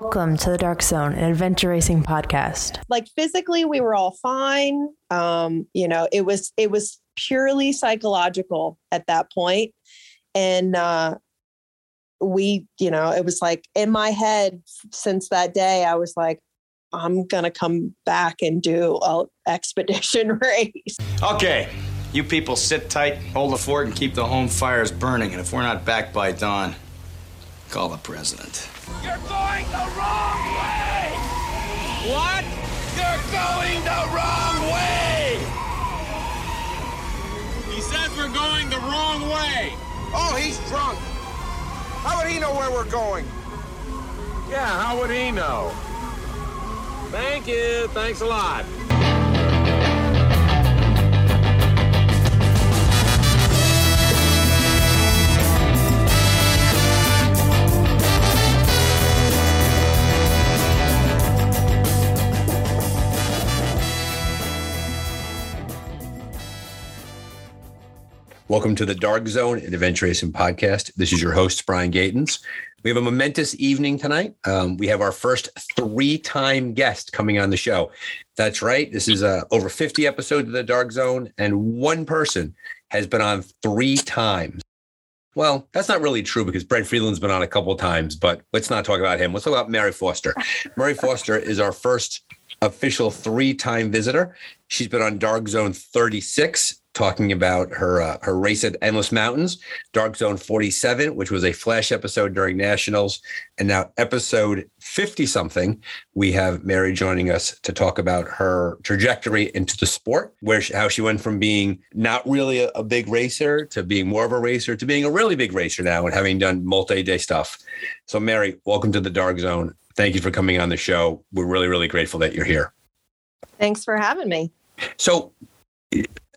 Welcome to the Dark Zone, an adventure racing podcast. Like physically, we were all fine. Um, you know, it was it was purely psychological at that point, and uh, we, you know, it was like in my head since that day, I was like, I'm gonna come back and do a expedition race. Okay, you people sit tight, hold the fort, and keep the home fires burning. And if we're not back by dawn, call the president. You're going the wrong way! What? You're going the wrong way! He says we're going the wrong way. Oh, he's drunk. How would he know where we're going? Yeah, how would he know? Thank you. Thanks a lot. Welcome to the Dark Zone, an adventure racing podcast. This is your host, Brian Gatens. We have a momentous evening tonight. Um, we have our first three-time guest coming on the show. That's right. This is uh, over 50 episodes of the Dark Zone, and one person has been on three times. Well, that's not really true because Brent Friedland's been on a couple times, but let's not talk about him. Let's talk about Mary Foster. Mary Foster is our first official three-time visitor. She's been on Dark Zone 36, talking about her uh, her race at Endless Mountains, Dark Zone 47, which was a flash episode during Nationals, and now episode 50 something. We have Mary joining us to talk about her trajectory into the sport, where she, how she went from being not really a, a big racer to being more of a racer to being a really big racer now and having done multi-day stuff. So Mary, welcome to the Dark Zone. Thank you for coming on the show. We're really really grateful that you're here. Thanks for having me. So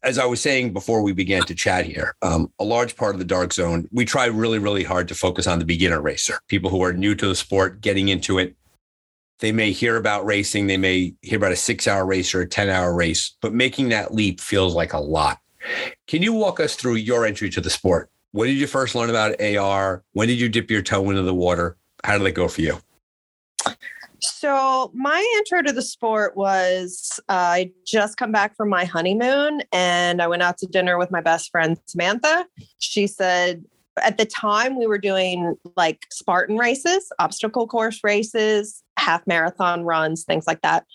as I was saying before we began to chat here, um, a large part of the dark zone, we try really, really hard to focus on the beginner racer, people who are new to the sport, getting into it. They may hear about racing, they may hear about a six hour race or a 10 hour race, but making that leap feels like a lot. Can you walk us through your entry to the sport? When did you first learn about AR? When did you dip your toe into the water? How did it go for you? So my intro to the sport was uh, I just come back from my honeymoon and I went out to dinner with my best friend Samantha. She said at the time we were doing like Spartan races, obstacle course races, half marathon runs, things like that.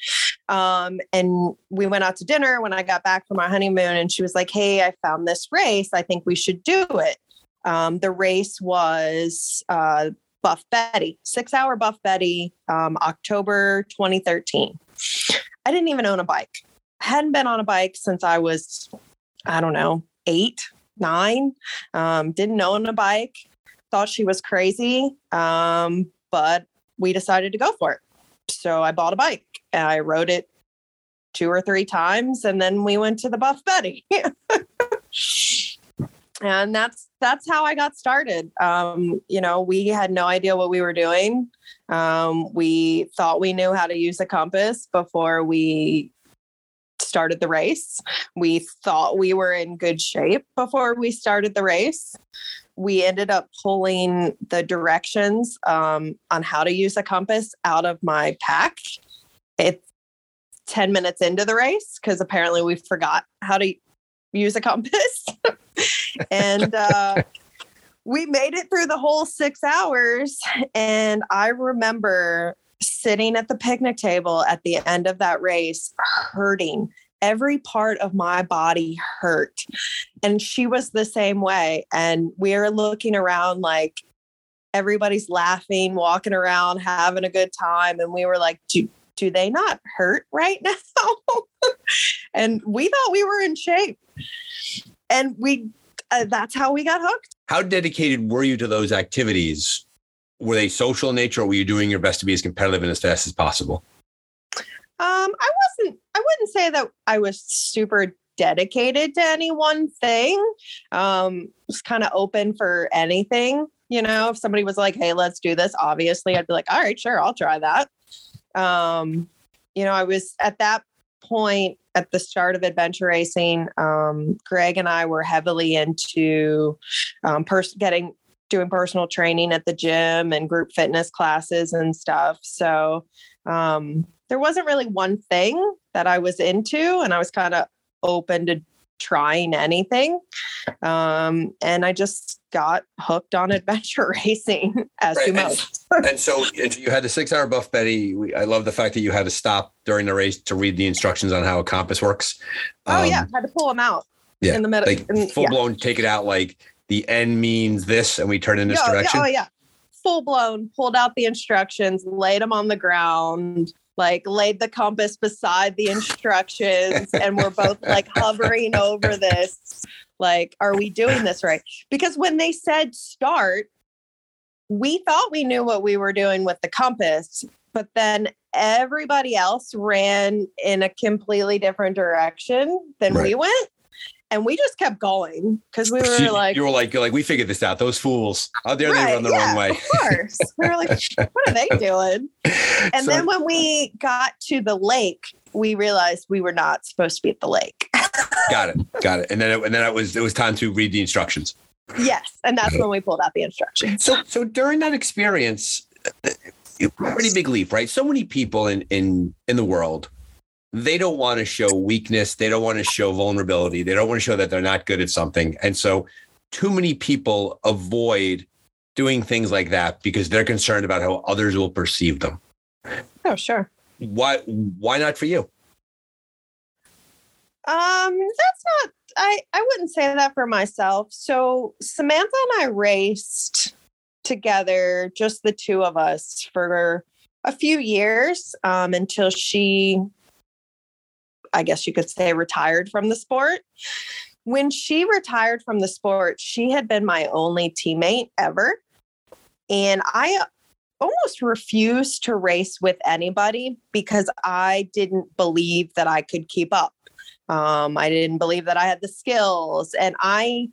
Um, and we went out to dinner when I got back from my honeymoon and she was like, "Hey, I found this race. I think we should do it." Um, the race was uh, Buff Betty, six hour Buff Betty, um, October 2013. I didn't even own a bike. I hadn't been on a bike since I was, I don't know, eight, nine. Um, didn't own a bike. Thought she was crazy. Um, but we decided to go for it. So I bought a bike and I rode it two or three times and then we went to the Buff Betty. and that's that's how I got started. Um, you know, we had no idea what we were doing. Um, we thought we knew how to use a compass before we started the race. We thought we were in good shape before we started the race. We ended up pulling the directions um, on how to use a compass out of my pack. It's 10 minutes into the race because apparently we forgot how to use a compass. and uh, we made it through the whole six hours. And I remember sitting at the picnic table at the end of that race, hurting. Every part of my body hurt. And she was the same way. And we are looking around like everybody's laughing, walking around, having a good time. And we were like, do, do they not hurt right now? and we thought we were in shape. And we uh, that's how we got hooked. How dedicated were you to those activities? Were they social in nature, or were you doing your best to be as competitive and as fast as possible? Um, I wasn't. I wouldn't say that I was super dedicated to any one thing. Um, was kind of open for anything. You know, if somebody was like, "Hey, let's do this," obviously, I'd be like, "All right, sure, I'll try that." Um, you know, I was at that point at the start of adventure racing, um, Greg and I were heavily into um, pers- getting doing personal training at the gym and group fitness classes and stuff. So um, there wasn't really one thing that I was into, and I was kind of open to trying anything. Um, and I just got hooked on adventure racing as Right, to and- and so you had the six hour buff, Betty. We, I love the fact that you had to stop during the race to read the instructions on how a compass works. oh yeah, Um, had to pull them out yeah, in the middle. like in- full yeah. blown. Take it out like the N means this, and we turn in this yeah, direction. oh yeah, full blown. Pulled out the instructions, laid them on the ground, like laid the compass beside the instructions, and we're both like hovering over this. Like, are we doing this right? Because when they said start, we thought we knew what we were doing with the compass, but then everybody else ran in a completely different direction than we went. And we just kept going because we You- were like, you were like, you're like, we figured this out. Those fools out there, they run the yeah, wrong way. Of course. We were like, what are they doing? And So- then when we got to the lake, we realized we were not supposed to be at the lake. got it, got it. And then, it, and then it was it was time to read the instructions. yes. And that's when we pulled out the instructions. So, so during that experience, uh, pretty big leap, right? So many people in in in the world, they don't want to show weakness. They don't want to show vulnerability. They don't want to show that they're not good at something. And so, too many people avoid doing things like that because they're concerned about how others will perceive them. Oh, sure. Why? Why not for you? Um, that's not I I wouldn't say that for myself. So Samantha and I raced together, just the two of us, for a few years, um, until she I guess you could say retired from the sport. When she retired from the sport, she had been my only teammate ever. And I almost refused to race with anybody because I didn't believe that I could keep up. Um, I didn't believe that I had the skills, and I,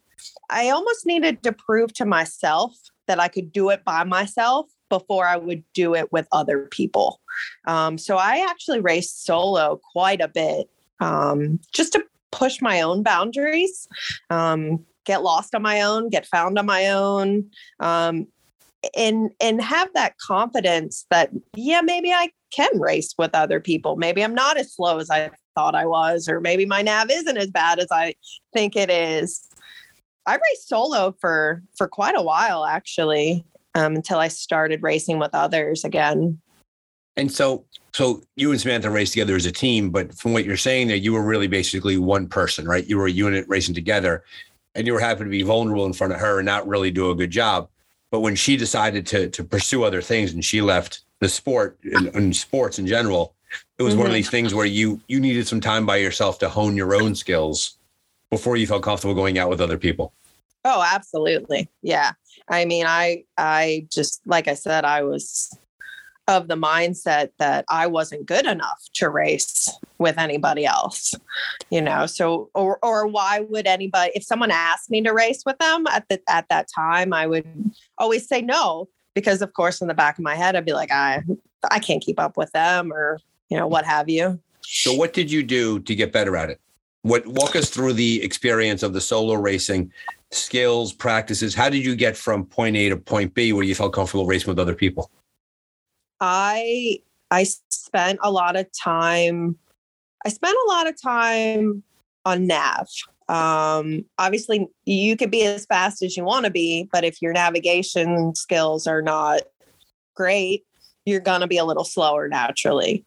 I almost needed to prove to myself that I could do it by myself before I would do it with other people. Um, so I actually raced solo quite a bit, um, just to push my own boundaries, um, get lost on my own, get found on my own, um, and and have that confidence that yeah, maybe I can race with other people. Maybe I'm not as slow as I thought I was, or maybe my nav isn't as bad as I think it is. I raced solo for for quite a while actually, um, until I started racing with others again. And so, so you and Samantha raced together as a team, but from what you're saying there, you were really basically one person, right? You were a unit racing together, and you were happy to be vulnerable in front of her and not really do a good job. But when she decided to to pursue other things and she left the sport and, and sports in general, it was one of Mhm. these things where you you needed some time by yourself to hone your own skills before you felt comfortable going out with other people. Oh, absolutely. Yeah. I mean, I I just like I said, I was of the mindset that I wasn't good enough to race with anybody else. You know, so or or why would anybody if someone asked me to race with them at the at that time, I would always say no because of course in the back of my head I'd be like I I can't keep up with them or you know what have you. So, what did you do to get better at it? What walk us through the experience of the solo racing skills, practices? How did you get from point A to point B where you felt comfortable racing with other people? I I spent a lot of time I spent a lot of time on nav. Um, obviously you could be as fast as you want to be, but if your navigation skills are not great, you're going to be a little slower naturally.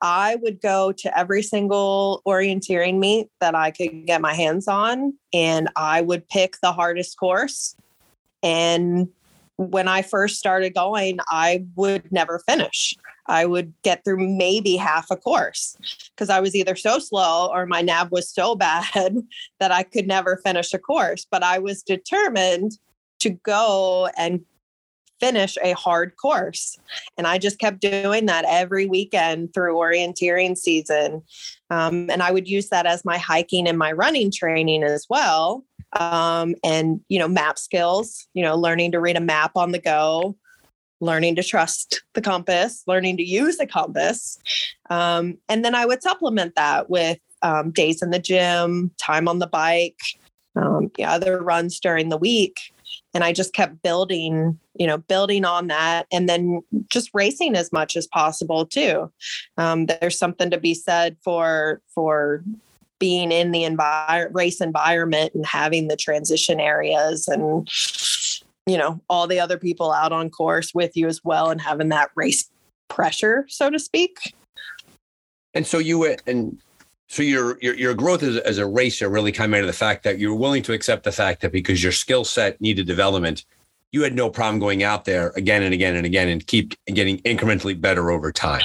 I would go to every single orienteering meet that I could get my hands on and I would pick the hardest course and when I first started going, I would never finish. I would get through maybe half a course because I was either so slow or my nav was so bad that I could never finish a course. But I was determined to go and finish a hard course. And I just kept doing that every weekend through orienteering season. Um, and I would use that as my hiking and my running training as well um, and you know map skills you know learning to read a map on the go learning to trust the compass learning to use the compass um, and then i would supplement that with um, days in the gym time on the bike um, yeah, other runs during the week and I just kept building, you know, building on that and then just racing as much as possible too. Um, there's something to be said for, for being in the envir- race environment and having the transition areas and, you know, all the other people out on course with you as well and having that race pressure, so to speak. And so you went and so your your your growth as, as a racer really came out of the fact that you were willing to accept the fact that because your skill set needed development, you had no problem going out there again and again and again and keep getting incrementally better over time.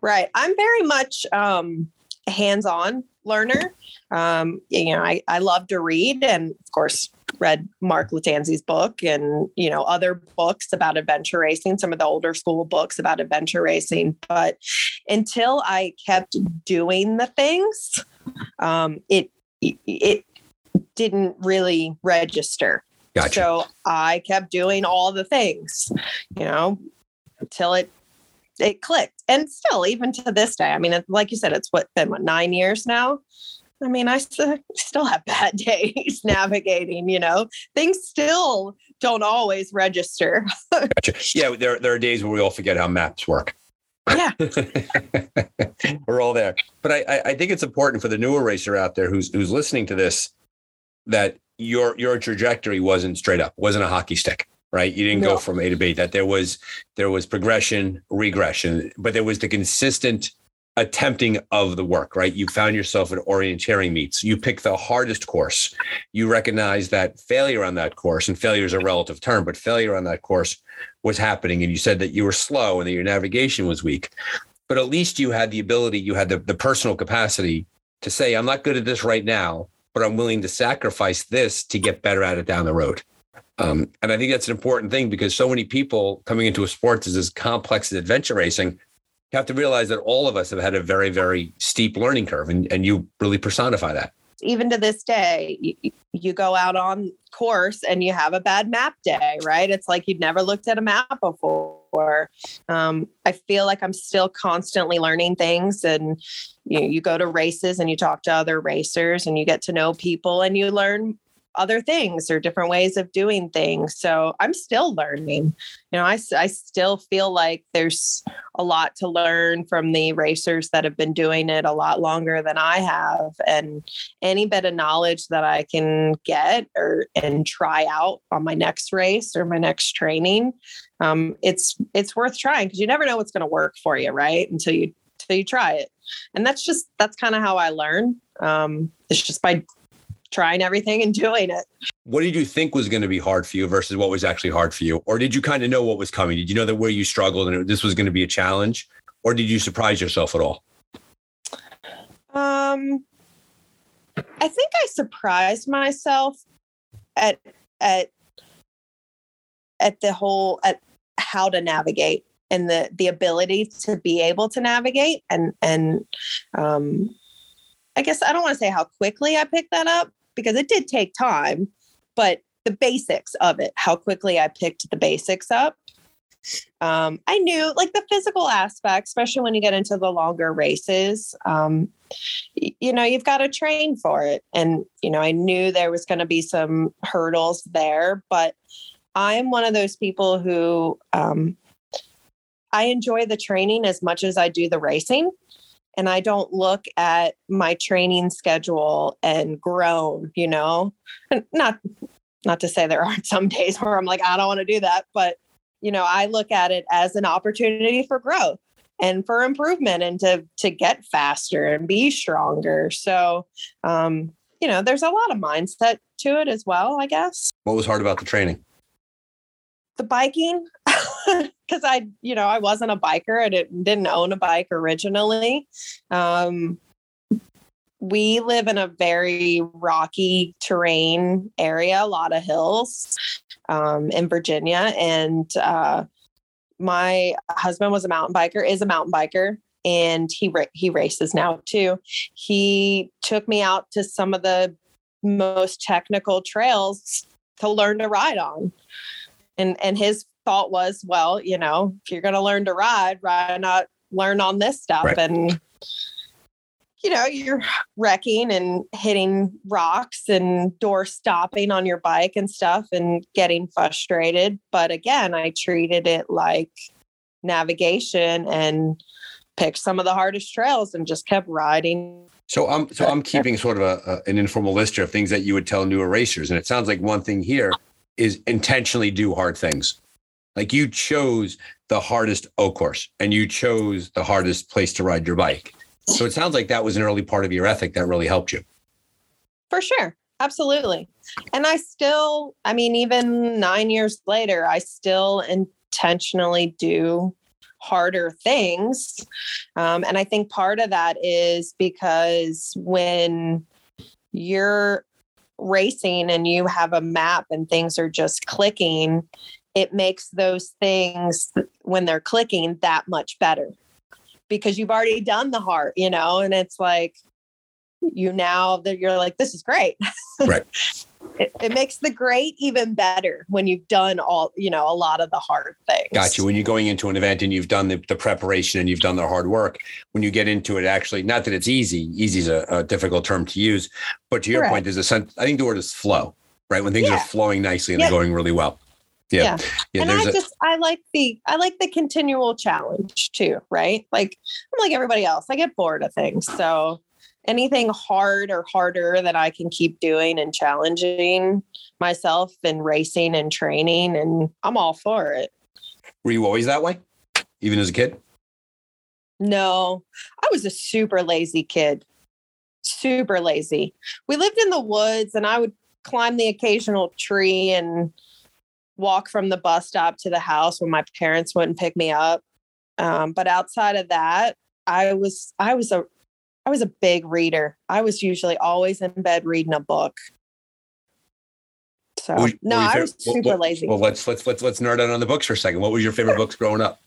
Right. I'm very much um, hands-on learner. Um, you know, I, I love to read and of course read Mark Lattanzi's book and, you know, other books about adventure racing, some of the older school books about adventure racing. But until I kept doing the things, um, it, it didn't really register. Gotcha. So I kept doing all the things, you know, until it it clicked. And still, even to this day, I mean, like you said, it's what been what nine years now. I mean, I still, still have bad days navigating, you know, things still don't always register. gotcha. Yeah, there, there are days where we all forget how maps work. Yeah. We're all there. But I, I think it's important for the newer racer out there who's who's listening to this that your your trajectory wasn't straight up, wasn't a hockey stick right? You didn't no. go from A to B. That there was there was progression, regression, but there was the consistent attempting of the work, right? You found yourself at orienteering meets. You picked the hardest course. You recognize that failure on that course, and failure is a relative term, but failure on that course was happening. And you said that you were slow and that your navigation was weak. But at least you had the ability, you had the, the personal capacity to say, I'm not good at this right now, but I'm willing to sacrifice this to get better at it down the road. Um, and I think that's an important thing because so many people coming into a sport that's as complex as adventure racing have to realize that all of us have had a very, very steep learning curve, and, and you really personify that. Even to this day, you, you go out on course and you have a bad map day, right? It's like you'd never looked at a map before. Um, I feel like I'm still constantly learning things, and you, you go to races and you talk to other racers and you get to know people and you learn other things or different ways of doing things. So I'm still learning. You know, I, I still feel like there's a lot to learn from the racers that have been doing it a lot longer than I have. And any bit of knowledge that I can get or and try out on my next race or my next training, um, it's it's worth trying because you never know what's going to work for you, right? Until you until you try it. And that's just that's kind of how I learn. Um, it's just by trying everything and doing it. What did you think was going to be hard for you versus what was actually hard for you? Or did you kind of know what was coming? Did you know that where you struggled and this was going to be a challenge? Or did you surprise yourself at all? Um, I think I surprised myself at at at the whole at how to navigate and the the ability to be able to navigate and and um I guess I don't want to say how quickly I picked that up, because it did take time, but the basics of it, how quickly I picked the basics up. Um, I knew like the physical aspect, especially when you get into the longer races, um, y- you know, you've got to train for it. And, you know, I knew there was going to be some hurdles there, but I'm one of those people who um, I enjoy the training as much as I do the racing and I don't look at my training schedule and groan, you know, and not not to say there aren't some days where I'm like, I don't want to do that, but you know, I look at it as an opportunity for growth and for improvement and to to get faster and be stronger. So um, you know, there's a lot of mindset to it as well, I guess. What was hard about the training? The biking. because I, you know, I wasn't a biker. I didn't, didn't own a bike originally. Um, we live in a very rocky terrain area, a lot of hills um, in Virginia. And uh, my husband was a mountain biker, is a mountain biker, and he he races now too. He took me out to some of the most technical trails to learn to ride on. And and his thought was, well, you know, if you're going to learn to ride, why not learn on this stuff? Right. And you know, you're wrecking and hitting rocks and door stopping on your bike and stuff and getting frustrated. But again, I treated it like navigation and picked some of the hardest trails and just kept riding. So I'm so I'm keeping sort of a, a, an informal list here of things that you would tell new racers, and it sounds like one thing here is intentionally do hard things. Like you chose the hardest O course, and you chose the hardest place to ride your bike. So it sounds like that was an early part of your ethic that really helped you. For sure. Absolutely. And I still, I mean, even nine years later, I still intentionally do harder things. Um, and I think part of that is because when you're racing and you have a map and things are just clicking, it makes those things when they're clicking that much better because you've already done the heart, you know, and it's like you now that you're like, this is great. Right. it, it, makes the great even better when you've done all, you know, a lot of the hard things. Got you. When you're going into an event and you've done the, the preparation and you've done the hard work, when you get into it, actually, not that it's easy, easy is a, a difficult term to use, but to your Correct. point, there's a sense, I think the word is flow, right? When things yeah. are flowing nicely and they're going really well. Yeah. yeah. yeah and I just I like the I like the continual challenge too, right? Like I'm like everybody else. I get bored of things. So anything hard or harder that I can keep doing and challenging myself and racing and training and I'm all for it. Were you always that way? Even as a kid? No. I was a super lazy kid. Super lazy. We lived in the woods and I would climb the occasional tree and walk from the bus stop to the house when my parents wouldn't pick me up. Um, but outside of that, I was I was a I was a big reader. I was usually always in bed reading a book. So what, no, I was super lazy. Well, let's let's let's let's nerd out on the books for a second. What was your favorite books growing up?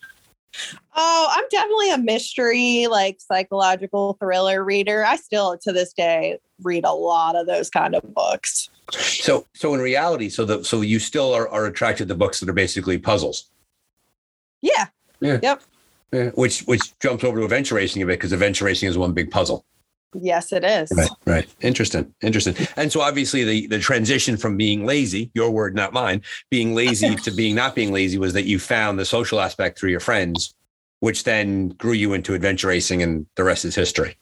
Oh, I'm definitely a mystery, like psychological thriller reader. I still to this day read a lot of those kind of books. So, so in reality, so the so you still are, are attracted to books that are basically puzzles. Yeah. Yeah. Yep. Yeah. Which which jumps over to adventure racing a bit because adventure racing is one big puzzle. Yes, it is. Right, right. Interesting, interesting. And so obviously the the transition from being lazy, your word, not mine, being lazy to being not being lazy was that you found the social aspect through your friends, which then grew you into adventure racing, and the rest is history.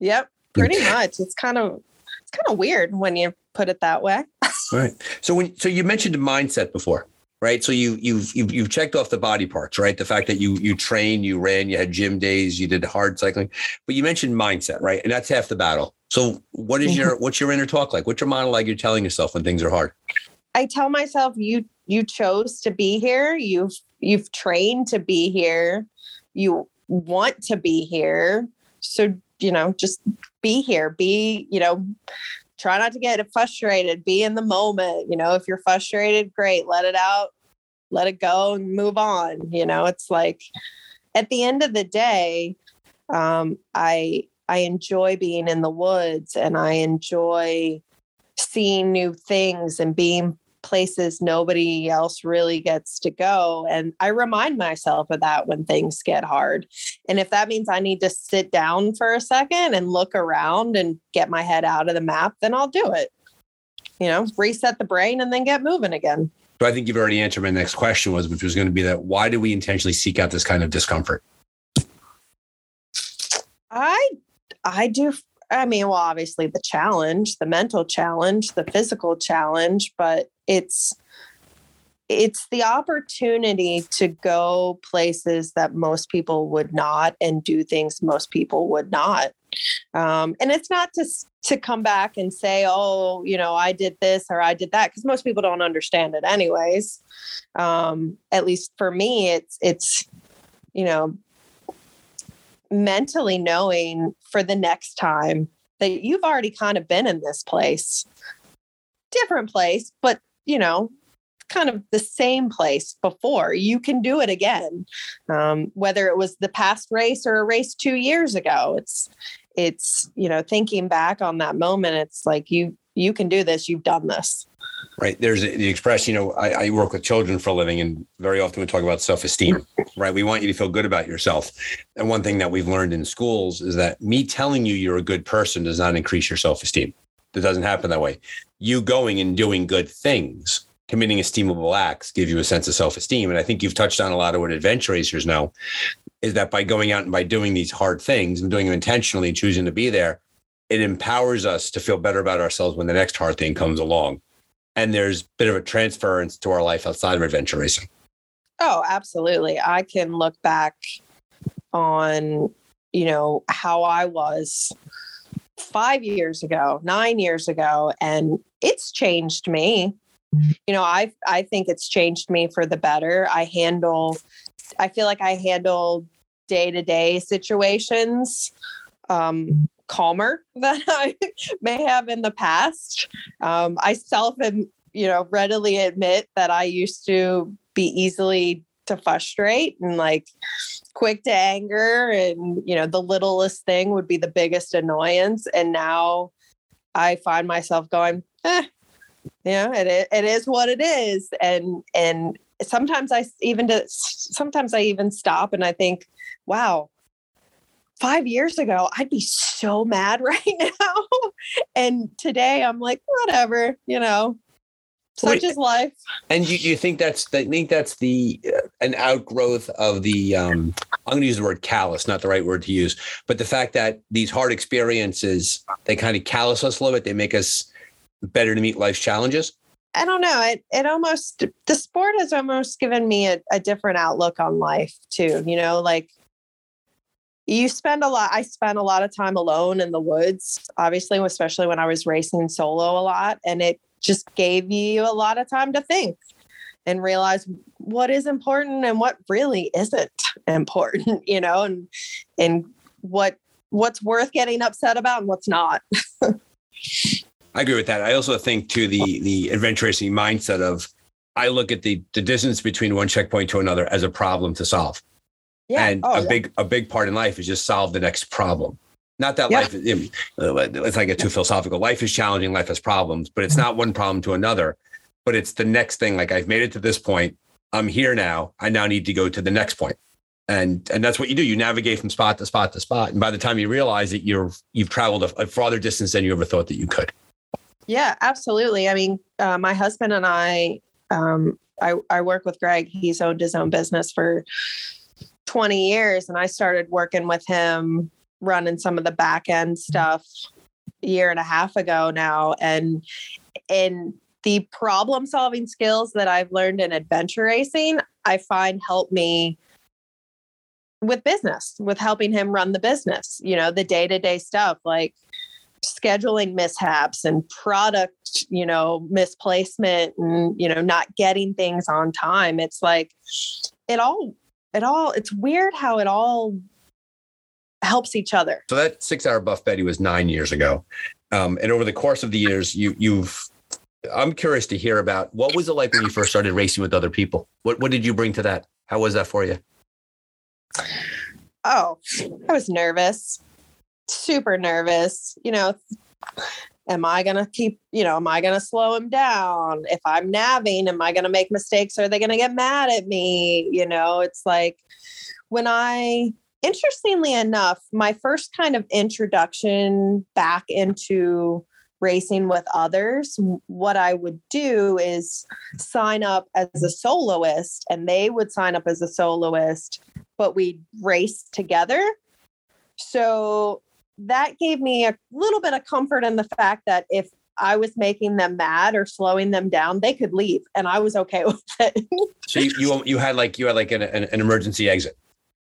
Yep, mm. pretty much. It's kind of it's kind of weird when you put it that way. right. So when so you mentioned a mindset before, right? So you you've, you've you've checked off the body parts, right? The fact that you you train, you ran, you had gym days, you did hard cycling, but you mentioned mindset, right? And that's half the battle. So what is your what's your inner talk like? What's your monologue you're telling yourself when things are hard? I tell myself you you chose to be here. You've you've trained to be here. You want to be here. So, you know, just be here. Be, you know, try not to get frustrated. Be in the moment you know if you're frustrated great let it out let it go and move on you know it's like at the end of the day um, i i enjoy being in the woods and i enjoy seeing new things and being places nobody else really gets to go. And I remind myself of that when things get hard. And if that means I need to sit down for a second and look around and get my head out of the map, then I'll do it. You know, reset the brain and then get moving again. So I think you've already answered my next question was, which was going to be that why do we intentionally seek out this kind of discomfort? I I do I mean, well, obviously the challenge, the mental challenge, the physical challenge, but it's it's the opportunity to go places that most people would not and do things most people would not. Um, and it's not to to come back and say oh you know i did this or i did that because most people don't understand it anyways. Um, at least for me it's it's you know mentally knowing for the next time that you've already kind of been in this place. Different place but you know kind of the same place before. You can do it again um, whether it was the past race or a race two years ago. It's it's you know thinking back on that moment it's like you you can do this. You've done this. right? There's the expression, you know, I, I work with children for a living, and very often we talk about self esteem, right? We want you to feel good about yourself. And one thing that we've learned in schools is that me telling you you're a good person does not increase your self esteem. That doesn't happen that way. You going and doing good things, committing esteemable acts, give you a sense of self esteem. And I think you've touched on a lot of what adventure racers know is that by going out and by doing these hard things and doing them intentionally choosing to be there, it empowers us to feel better about ourselves when the next hard thing comes along and there's a bit of a transference to our life outside of adventure racing. Oh, absolutely. I can look back on, you know, how I was five years ago, nine years ago, and it's changed me. You know, I I think it's changed me for the better. I handle, I feel like I handle day to day situations um, calmer than I may have in the past. Um, I self and you know readily admit that I used to be easily to frustrate and like quick to anger and you know the littlest thing would be the biggest annoyance and now I find myself going eh, know it, it is what it is and and sometimes I even do, sometimes I even stop and I think wow five years ago, I'd be so mad right now. and today I'm like, whatever, you know, such is life. And you, you think that's I think that's the uh, an outgrowth of the um, I'm going to use the word callous, not the right word to use, but the fact that these hard experiences they kind of callous us a little bit. They make us better to meet life's challenges. I don't know. It it almost the sport has almost given me a, a different outlook on life too. You know, like you spend a lot i spent a lot of time alone in the woods obviously especially when i was racing solo a lot and it just gave you a lot of time to think and realize what is important and what really isn't important you know and and what what's worth getting upset about and what's not. I agree with that. I also think to the the adventure racing mindset of i look at the the distance between one checkpoint to another as a problem to solve yeah. And oh, a yeah. big a big part in life is just solve the next problem. Not that yeah. life, let's not get too philosophical. Life is challenging, life has problems, but it's not one problem to another. But it's the next thing. Like I've made it to this point. I'm here now. I now need to go to the next point. And and that's what you do. You navigate from spot to spot to spot. And by the time you realize that you're you've traveled a, a farther distance than you ever thought that you could. Yeah, absolutely. I mean, uh, my husband and I, um, I, I work with Greg. He's owned his own business for 20 years and I started working with him running some of the back end stuff a year and a half ago now. And and the problem solving skills that I've learned in adventure racing I find help me with business with helping him run the business you know the day-to-day stuff like scheduling mishaps and product you know misplacement and you know not getting things on time. It's like it all it all it's weird how it all helps each other. So that six hour buff Betty was nine years ago. Um, and over the course of the years, you you've I'm curious to hear about what was it like when you first started racing with other people? What what did you bring to that? How was that for you? Oh, I was nervous. Super nervous. You know, am I going to keep, you know, am I going to slow him down? If I'm nabbing, am I going to make mistakes? Are they going to get mad at me? You know, it's like when I, interestingly enough, my first kind of introduction back into racing with others, what I would do is sign up as a soloist and they would sign up as a soloist, but we'd race together. So that gave me a little bit of comfort in the fact that if I was making them mad or slowing them down, they could leave, and I was okay with it. so you, you, you had like you had like an, an, an emergency exit.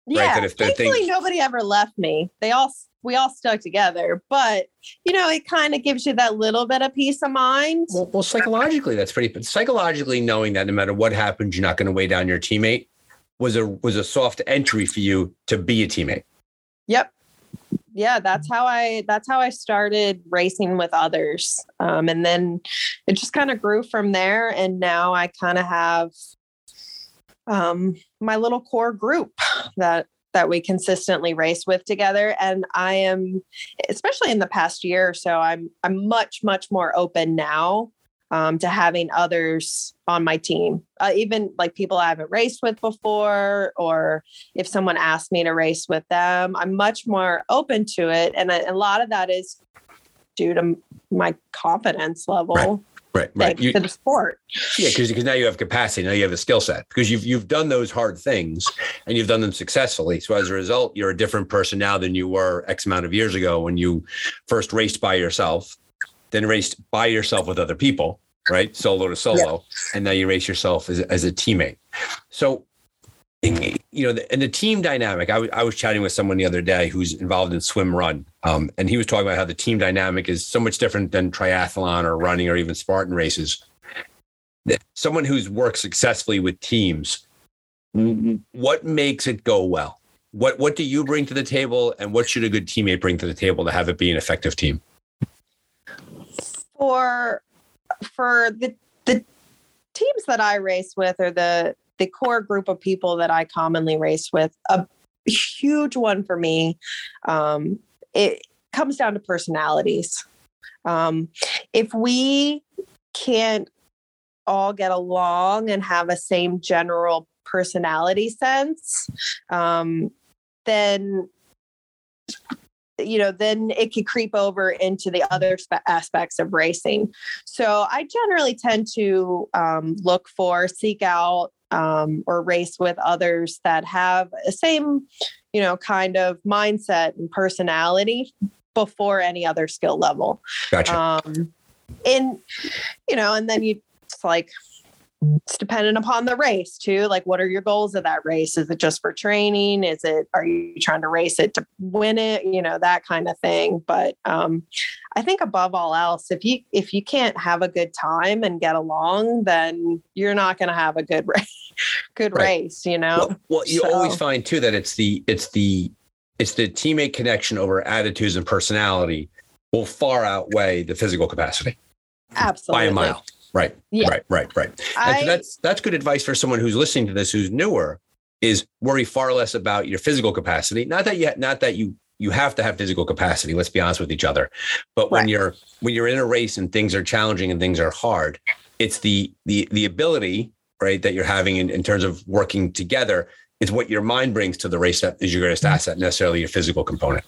Yeah, right? if thankfully things... nobody ever left me. They all we all stuck together, but you know it kind of gives you that little bit of peace of mind. Well, well psychologically, that's pretty. But psychologically, knowing that no matter what happens, you're not going to weigh down your teammate was a was a soft entry for you to be a teammate. Yep, yeah that's how i that's how i started racing with others. Um, and then it just kind of grew from there and now i kind of have um, my little core group that that we consistently race with together. And i am especially in the past year or so i'm i'm much much more open now um, to having others on my team uh, even like people i haven't raced with before or if someone asked me to race with them i'm much more open to it and a, a lot of that is due to my confidence level Right. Right, right. You, to the sport yeah, because because now you have capacity, now you have a skill set because you've you've done those hard things and you've done them successfully. So as a result, you're a different person now than you were X amount of years ago when you first raced by yourself, then raced by yourself with other people, right, solo to solo, and now you race yourself as, as a teammate. So you know, the, and the team dynamic. I was I was chatting with someone the other day who's involved in swim run, um, and he was talking about how the team dynamic is so much different than triathlon or running or even Spartan races. Someone who's worked successfully with teams, w- what makes it go well? What what do you bring to the table, and what should a good teammate bring to the table to have it be an effective team? For for the the teams that I race with or the the core group of people that I commonly race with, a huge one for me. Um, it comes down to personalities. Um, if we can't all get along and have a same general personality sense, um, then you know then it could creep over into the other spe- aspects of racing so i generally tend to um, look for seek out um, or race with others that have the same you know kind of mindset and personality before any other skill level Gotcha. um and you know and then you it's like it's dependent upon the race too like what are your goals of that race? Is it just for training? Is it are you trying to race it to win it? You know that kind of thing. But um i think above all else if you if you can't have a good time and get along then you're not going to have a good race good Right. race you know? Well, well you always find too that it's the it's the it's the teammate connection over attitudes and personality will far outweigh the physical capacity absolutely by a mile. Right. Yeah. Right. Right. Right. And I, so that's that's good advice for someone who's listening to this who's newer. Is worry far less about your physical capacity. Not that you not that you you have to have physical capacity. Let's be honest with each other. But when Right. you're when you're in a race and things are challenging and things are hard, it's the the the ability right that you're having in, in terms of working together is what your mind brings to the race that is your greatest mm-hmm. asset, necessarily your physical component.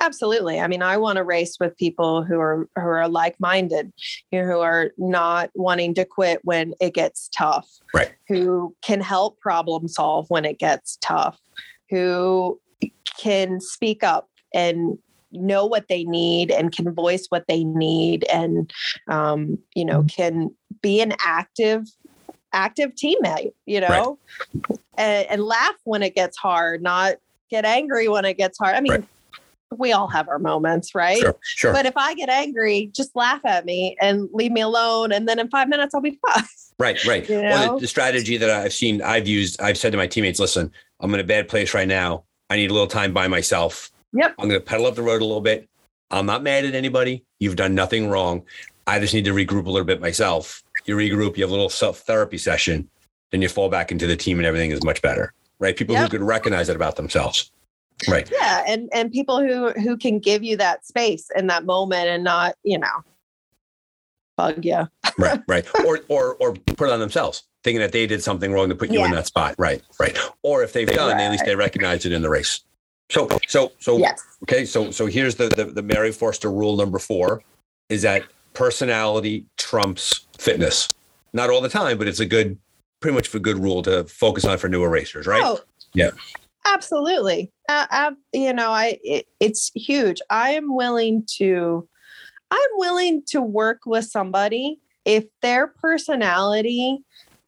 Absolutely. I mean, I want to race with people who are who are like-minded, you know, who are not wanting to quit when it gets tough. Right. Who can help problem solve when it gets tough. Who can speak up and know what they need and can voice what they need and um, you know can be an active active teammate you know and, and laugh when it gets hard not get angry when it gets hard i mean Right. We all have our moments right Sure. Sure. but if i get angry just laugh at me and leave me alone and then in five minutes i'll be fine Right, right. You know? the, the strategy that I've seen, I've used, I've said to my teammates, listen, I'm in a bad place right now. I need a little time by myself. Yep. I'm going to pedal up the road a little bit. I'm not mad at anybody. You've done nothing wrong. I just need to regroup a little bit myself. You regroup, you have a little self therapy session, then you fall back into the team and everything is much better. Right. People who could recognize it about themselves. Right. yeah and and people who who can give you that space in that moment and not you know bug you right right. Or or or put it on themselves thinking that they did something wrong to put you in that spot. Right right. Or if they've done at least they recognize it in the race. So so so yes. okay so so here's the, the the mary Foster rule number four is that personality trumps fitness. Not all the time but it's a good pretty much a good rule to focus on for new racers right? Oh, Yeah. Absolutely. Uh, you know, I it, it's huge. I am willing to I'm willing to work with somebody if their personality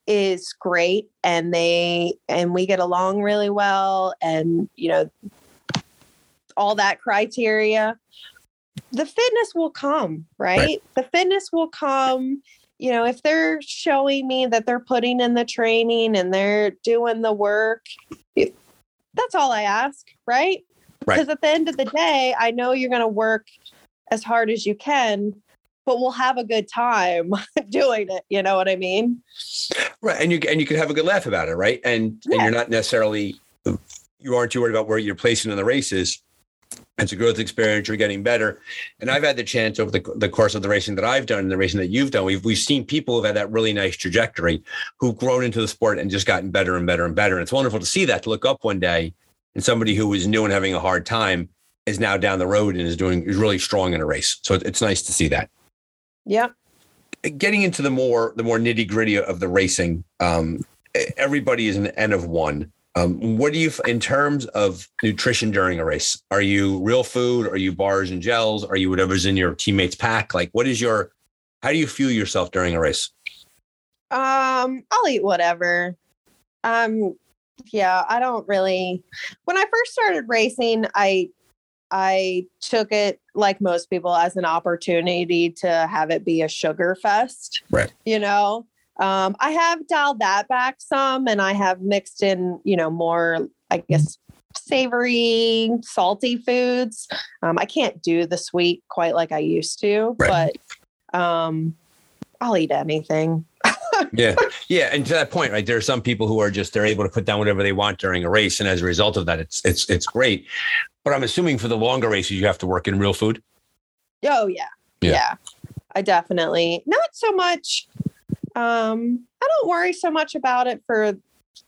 is great and they and we get along really well and you know all that criteria the fitness will come right, the fitness will come. You know if they're showing me that they're putting in the training and they're doing the work it- that's all i ask right Right. because at the end of the day i know you're going to work as hard as you can but we'll have a good time doing it you know what i mean Right, and you and you can have a good laugh about it, right? And and you're not necessarily you aren't too worried about where you're placing in the races. It's a growth experience. You're getting better. And I've had the chance over the, the course of the racing that I've done and the racing that you've done. We've, we've seen people who've had that really nice trajectory who've grown into the sport and just gotten better and better and better. And it's wonderful to see that, to look up one day and somebody who was new and having a hard time is now down the road and is doing, is really strong in a race. So it's nice to see that. Yeah. Getting into the more, the more nitty gritty of the racing, um, everybody is an N of one. Um, what do you, in terms of nutrition during a race, are you real food? Are you bars and gels? Are you whatever's in your teammates pack? Like, what is your, how do you fuel yourself during a race? Um, I'll eat whatever. Um, yeah, I don't really. When I first started racing, I I took it like most people as an opportunity to have it be a sugar fest. Right. You know, um, I have dialed that back some and I have mixed in, you know, more, I guess, savory, salty foods. Um, I can't do the sweet quite like I used to, Right. but um, I'll eat anything. yeah yeah and to that point right there are some people who are just they're able to put down whatever they want during a race and as a result of that it's it's it's great but i'm assuming for the longer races you have to work in real food Oh yeah. Yeah. Yeah. I definitely not so much um I don't worry so much about it for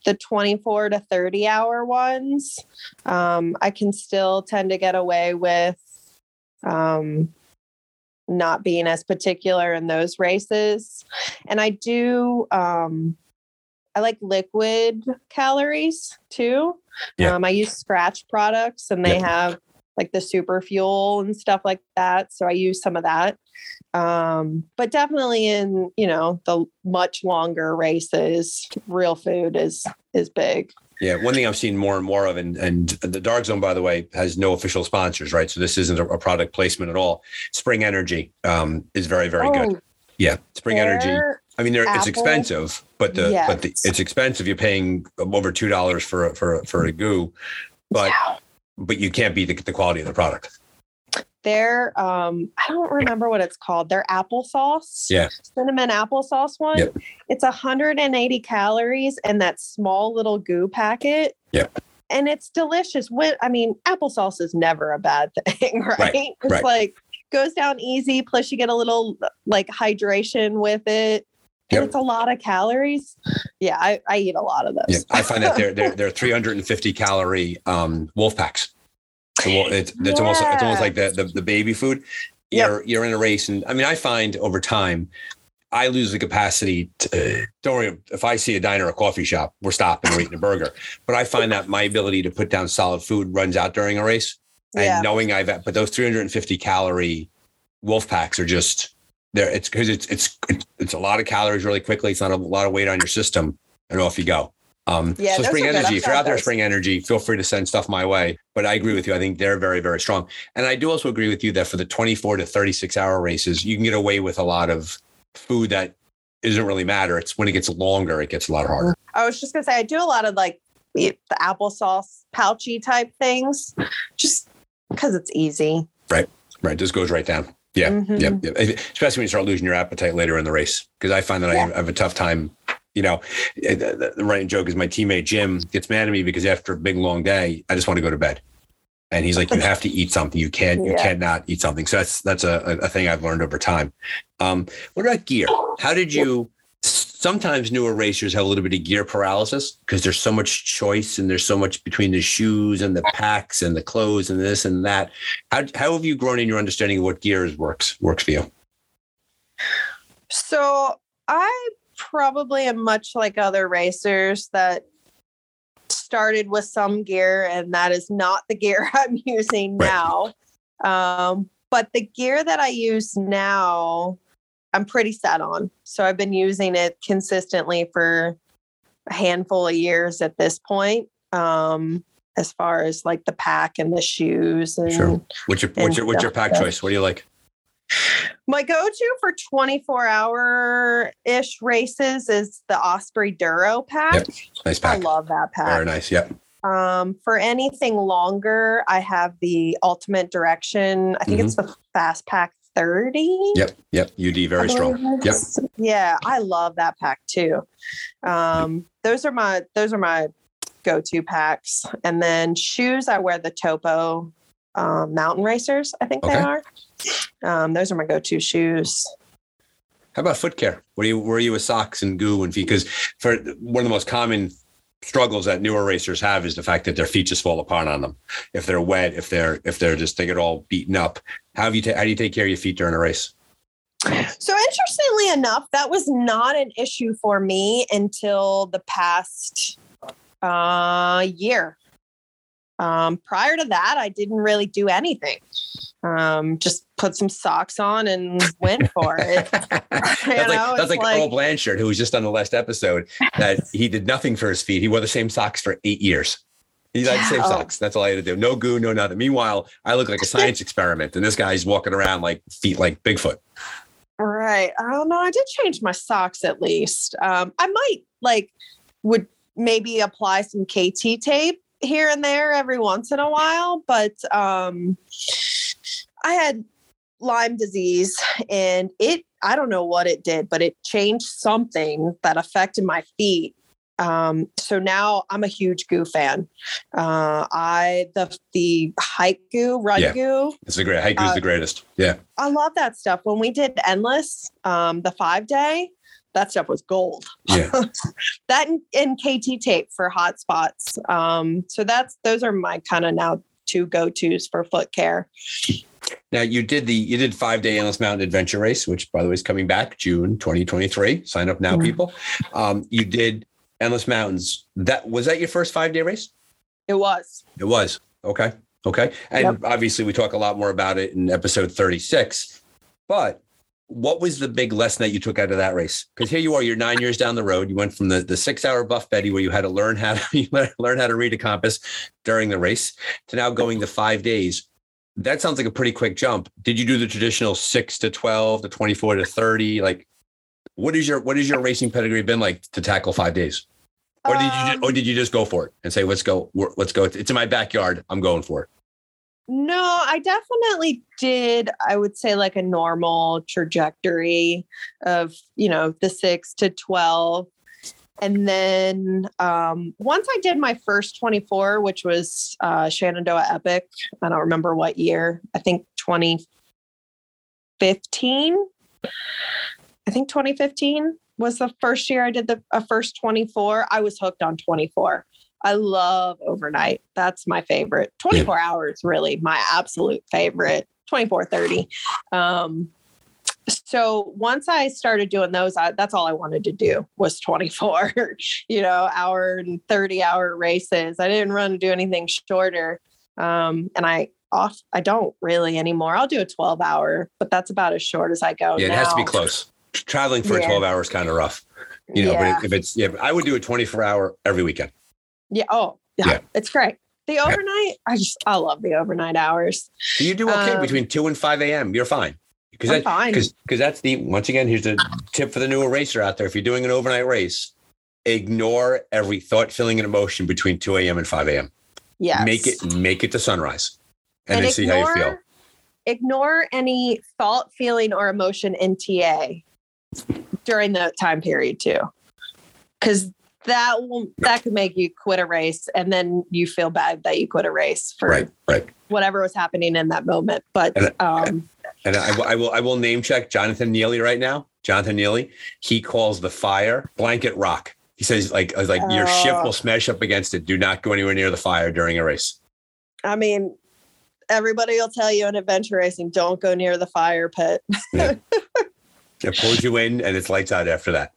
the 24 to 30 hour ones. Um I can still tend to get away with um not being as particular in those races. And I do um I like liquid calories too. Yeah. Um I use Skratch products and they Yep. have like the super fuel and stuff like that. So I use some of that. Um, but definitely in, you know, the much longer races, real food is is big. yeah one thing i've seen more and more of and and the dark zone by the way has no official sponsors right so this isn't a, product placement at all spring energy um, is very very good Oh, yeah spring energy I mean, they're, it's expensive, but the but the, it's expensive. You're paying over two dollars for a- for a- for a goo, but yeah. But you can't beat the, the quality of the product. Their um I don't remember what it's called. Their applesauce. Yeah. Cinnamon applesauce one. Yep. It's 180 calories in that small little goo packet. Yep. And it's delicious. When I mean, applesauce is never a bad thing, right? It's right. like goes down easy, plus you get a little like hydration with it. And Yep. it's a lot of calories. Yeah, I, I eat a lot of those. Yeah, I find that they're they're, they're 350 calorie um, wolf packs. So it's, it's almost it's almost like the, the the baby food. Yep. You're you're in a race, and I mean, I find over time. I lose the capacity to, don't worry, if I see a diner or a coffee shop, we're stopping, we're eating a burger. But I find that my ability to put down solid food runs out during a race. and Yeah. knowing I've but those 350 calorie wolf packs are just there. It's because it's it's it's a lot of calories really quickly. It's not a lot of weight on your system, and off you go. Um, Yeah, so Spring. Energy, if you're out there, those. Spring Energy, feel free to send stuff my way. But I agree with you. I think they're very very strong, and I do also agree with you that for the 24 to 36 hour races, you can get away with a lot of food that doesn't really matter. It's when it gets longer, it gets a lot harder. I was just gonna say I do a lot of like the the applesauce pouchy type things, just because it's easy. Right. right. This goes right down. Yeah. Mhm. Yep, yep. Especially when you start losing your appetite later in the race. Because I find that I have a tough time. You know, eh, the, the- the running joke is my teammate Jim gets mad at me because after a big long day, I just want to go to bed. And he's like, "You have to eat something. You can't. You Yeah. cannot eat something." So that's that's a, a thing I've learned over time. Um, what about gear? How did you? Sometimes newer racers have a little bit of gear paralysis because there's so much choice and there's so much between the shoes and the packs and the clothes and this and that. How, how have you grown in your understanding of what gears works works for you? So I probably am much like other racers that started with some gear, and that is not the gear I'm using Right. now. Um, but the gear that I use now, I'm pretty set on. So I've been using it consistently for a handful of years at this point. Um, as far as like the pack and the shoes and Sure. What's your what's your what's your pack choice? What do you like? my go-to for 24 hour ish races is the Osprey Duro pack. Yep. Nice pack. I love that pack. Very nice. Yep. Um, for anything longer, I have the Ultimate Direction. I think it's the Fast Pack 30. Mm-hmm. Yep. Yep. UD very strong. Yep. Yeah, I love that pack too. Um, those are my those are my go-to packs. And then shoes, I wear the Topo um, Mountain Racers. I think Okay. they are. Um, those are my go-to shoes. How about foot care? Where are you where are you with socks and goo and feet? Because for one of the most common struggles that newer racers have is the fact that their feet just fall apart on them. If they're wet, if they're if they're just they get all beaten up. How have you ta- how do you take care of your feet during a race? So interestingly enough, that was not an issue for me until the past uh, year. Um, prior to that, I didn't really do anything. Um, just put some socks on and went for it. that's like know, that's like, like- Earl Blanchard, who was just on the last episode, that he did nothing for his feet. He wore the same socks for eight years. He had the same Yeah. socks. That's all I had to do. No goo, no nothing. Meanwhile, I look like a science experiment, and this guy's walking around like feet like Bigfoot. Right. I don't know. I did change my socks at least. Um, I might like would maybe apply some KT tape here and there every once in a while, but um, I had Lyme disease and it I don't know what it did, but it changed something that affected my feet. Um, so now I'm a huge goo fan. Uh, I the the goo, run Yeah. goo. It's the great. Haiku's Uh, the greatest. Yeah. I love that stuff. When we did Endless, um, the five day, that stuff was gold. Yeah. That and, and KT tape for hot spots. Um, so that's those are my kind of now two go tos for foot care. Now you did the you did five day endless mountain adventure race, which by the way is coming back June 2023. Sign up now, Mhm. people. Um, you did endless mountains. That was that your first five day race? It was. It was. Okay. Okay. And obviously we talk a lot more about it in episode 36. But what was the big lesson that you took out of that race? Because here you are, you're nine years down the road. You went from the, the six hour buff Betty where you had to learn how to learn how to read a compass during the race to now going to five days. That sounds like a pretty quick jump. Did you do the traditional six to 12 to 24 to 30? Like what is your what is your racing pedigree been like to tackle five days? Or did you just, or did you just go for it and say, let's go, let's go. It's in my backyard. I'm going for it. No, I definitely did. I would say like a normal trajectory of, you know, the six to 12. And then um, once I did my first 24, which was uh, Shenandoah Epic, I don't remember what year, I think 2015. I think 2015 was the first year I did the a first 24. I was hooked on 24. I love overnight. That's my favorite. 24 hours, really, my absolute favorite. 24, 30. Um, so once I started doing those, I, that's all I wanted to do was 24, you know, hour and 30 hour races. I didn't run to do anything shorter. Um, and I off, I don't really anymore. I'll do a 12 hour, but that's about as short as I go. Yeah, it has to be close. Traveling for Yeah. 12 hours kind of rough. You know, Yeah. but if it's yeah, I would do a 24 hour every weekend. Yeah. Oh, yeah. Yeah. It's great. The overnight, I just, I love the overnight hours. So you do okay Um, between 2 and 5 a.m. You're fine. Because that, fine. Because that's the once again, here's the tip for the new racer out there. If you're doing an overnight race, ignore every thought, feeling, and emotion between 2 a.m. and 5 a.m. yeah Make it make it to sunrise. And, then see how you feel. Ignore any thought, feeling, or emotion in TA during that time period too, because that will that could make you quit a race, and then you feel bad that you quit a race for Right, right. whatever was happening in that moment. But And- um, And I, will- I will I will name check Jonathan Neely right now. Jonathan Neely, he calls the fire blanket rock. He says like like your ship Oh. will smash up against it. Do not go anywhere near the fire during a race. I mean, everybody will tell you in adventure racing, don't go near the fire pit It pulls you in and it's lights out after that.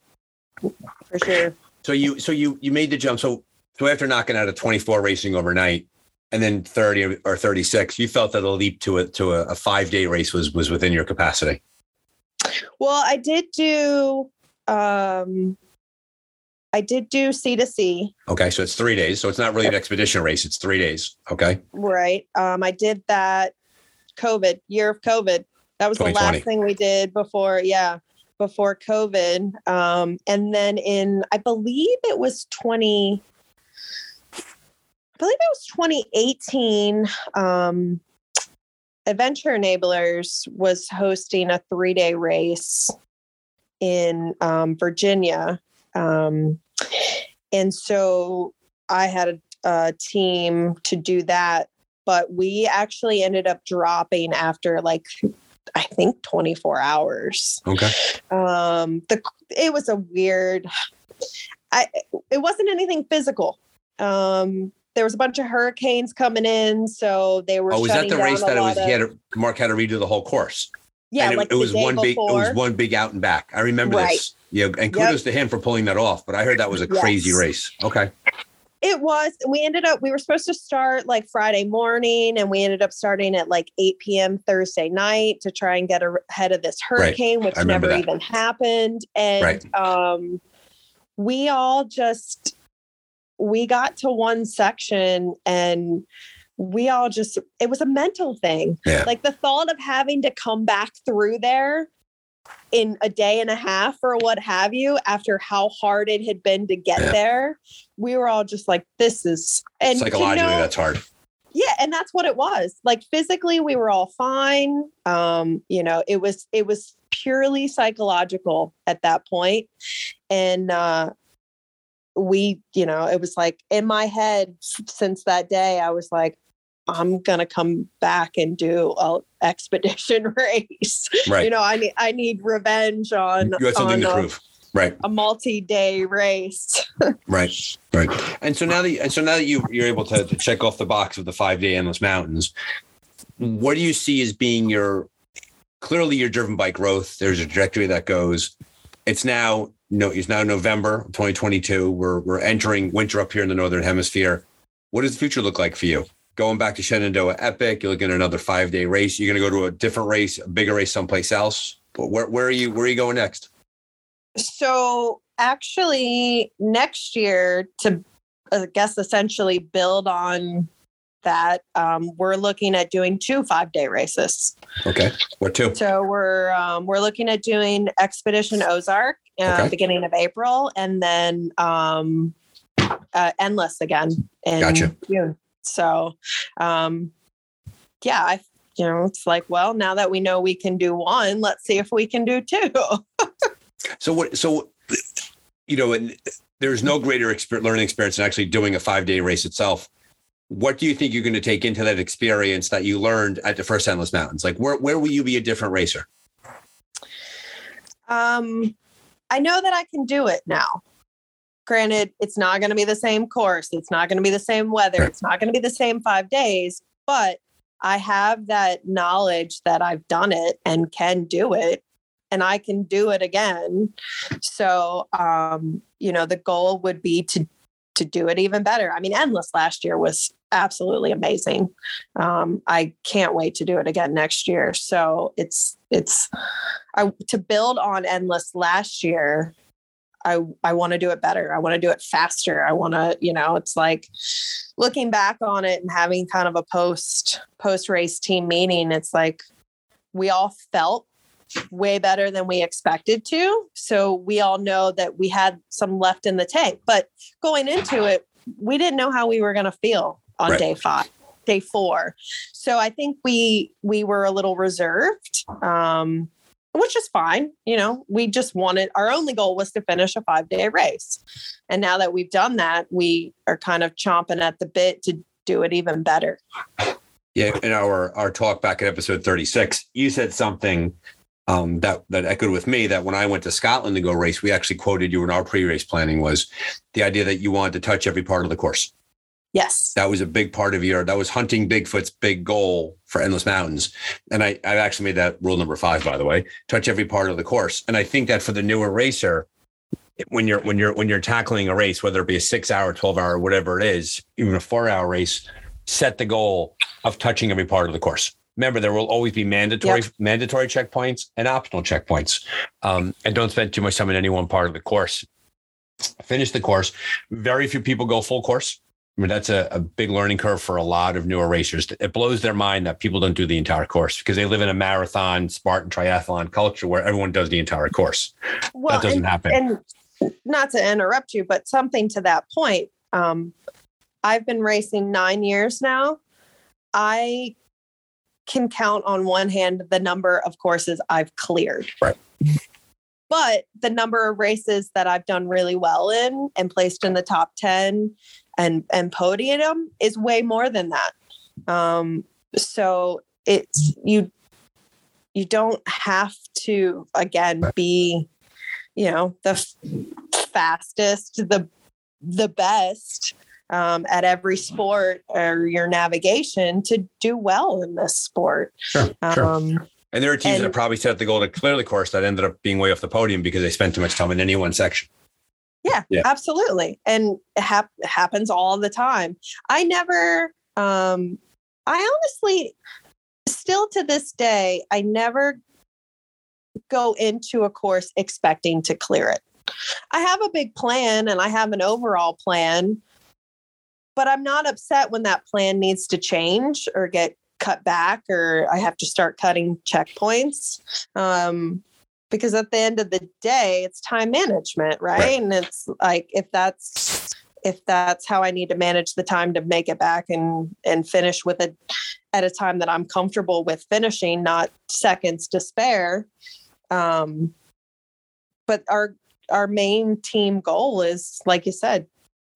for sure. So you so you you made the jump. So so after knocking out a 24 racing overnight and then 30 or 36, you felt that a leap to a to a, a five day race was was within your capacity. Well, I did do um I did do C to C, Okay, so it's three days. So it's not really an expedition race. It's three days. Okay. right? Um I did that COVID, year of COVID. That was the last thing we did before, yeah, before COVID. Um and then in I believe it was 20 I believe it was 2018 um Adventure Enablers was hosting a three day race in um, Virginia. Um, and so I had a, a team to do that, but we actually ended up dropping after like I think 24 hours. Okay. Um, the it was a weird. I it wasn't anything physical. Um, there was a bunch of hurricanes coming in, so they were. Oh, was that the race that it was? lot He had to, Mark had to redo the whole course. yeah, it, like it was one big. It was one big out and back. I remember Right. this. Yeah, and kudos to him for pulling that off. But I heard that was a crazy Yes. race. Okay. It was. We ended up. We were supposed to start like Friday morning, and we ended up starting at like 8 p.m. Thursday night to try and get ahead of this hurricane, which never that. even happened. And Right. um, we all just we got to one section, and we all just it was a mental thing. Yeah. Like the thought of having to come back through there in a day and a half or what have you after how hard it had been to get Yeah. there we were all just like this is and Psychologically, know- that's hard. yeah and that's what it was like physically we were all fine um you know it was it was purely psychological at that point and uh we you know it was like in my head since that day i was like i'm gonna come back and do a expedition race Right. you know i need i need revenge on you had something on to a, prove. Right. a multi-day race Right, right. And so now that and so now that you you're able to, to check off the box of the five day endless mountains, what do you see as being your clearly you're driven by growth. There's a trajectory that goes. It's now no, it's now November 2022. We're we're entering winter up here in the northern hemisphere. What does the future look like for you? Going back to Shenandoah Epic, you're looking at another five day race. You're going to go to a different race, a bigger race someplace else. But where where are you? Where are you going next? So actually, next year to I guess essentially build on that, um, we're looking at doing two five day races. Okay, what two? So we're um, we're looking at doing Expedition Ozark uh, Okay. beginning of April, and then um, uh, Endless again in Gotcha. June. So, um, yeah, I you know it's like well now that we know we can do one, let's see if we can do two. So what? So you know, and there's no greater exper- learning experience than actually doing a five day race itself. What do you think you're going to take into that experience that you learned at the first Endless Mountains? Like, where where will you be a different racer? Um, I know that I can do it now. Granted, it's not going to be the same course. It's not going to be the same weather. It's not going to be the same five days, but I have that knowledge that I've done it and can do it and I can do it again. So, um, you know, the goal would be to to do it even better. I mean, Endless last year was absolutely amazing. Um, I can't wait to do it again next year. So it's it's I to build on Endless last year. I I want to do it better. I want to do it faster. I want to, you know, it's like looking back on it and having kind of a post post race team meeting. It's like we all felt way better than we expected to. So we all know that we had some left in the tank. But going into it, we didn't know how we were going to feel on Right. day five, day four. So I think we we were a little reserved, um, which is fine. You know, we just wanted our only goal was to finish a five day race, and now that we've done that, we are kind of chomping at the bit to do it even better. Yeah, in our our talk back at episode 36, you said something um, that that echoed with me that when I went to Scotland to go race, we actually quoted you in our pre-race planning was the idea that you wanted to touch every part of the course. Yes. That was a big part of your that was hunting Bigfoot's big goal for Endless Mountains. And I, I've actually made that rule number five, by the way, touch every part of the course. And I think that for the newer racer, when you're when you're when you're tackling a race, whether it be a six hour, 12 hour, whatever it is, even a four hour race, set the goal of touching every part of the course. Remember, there will always be mandatory Yep. mandatory checkpoints and optional checkpoints. Um, and don't spend too much time in any one part of the course. Finish the course. Very few people go full course. I mean, that's a, a big learning curve for a lot of newer racers. It blows their mind that people don't do the entire course because they live in a marathon, Spartan triathlon culture where everyone does the entire course. Well, that doesn't and, happen. and not to interrupt you, but something to that point. Um, I've been racing nine years now. I can count on one hand the number of courses I've cleared. Right. But the number of races that I've done really well in and placed in the top 10 and and podium is way more than that. Um, so it's you you don't have to again be you know the f- fastest the the best um, at every sport or your navigation to do well in this sport Sure, sure. um, And there are teams that probably set the goal to clear the course that ended up being way off the podium because they spent too much time in any one section. Yeah, Yeah. absolutely. And it hap- happens all the time. I never, um, I honestly, still to this day, I never go into a course expecting to clear it. I have a big plan and I have an overall plan, but I'm not upset when that plan needs to change or get cut back or I have to start cutting checkpoints. Um, because at the end of the day, it's time management, right? Right. And it's like if that's if that's how I need to manage the time to make it back and and finish with it at a time that I'm comfortable with finishing, not seconds to spare. Um, but our our main team goal is, like you said,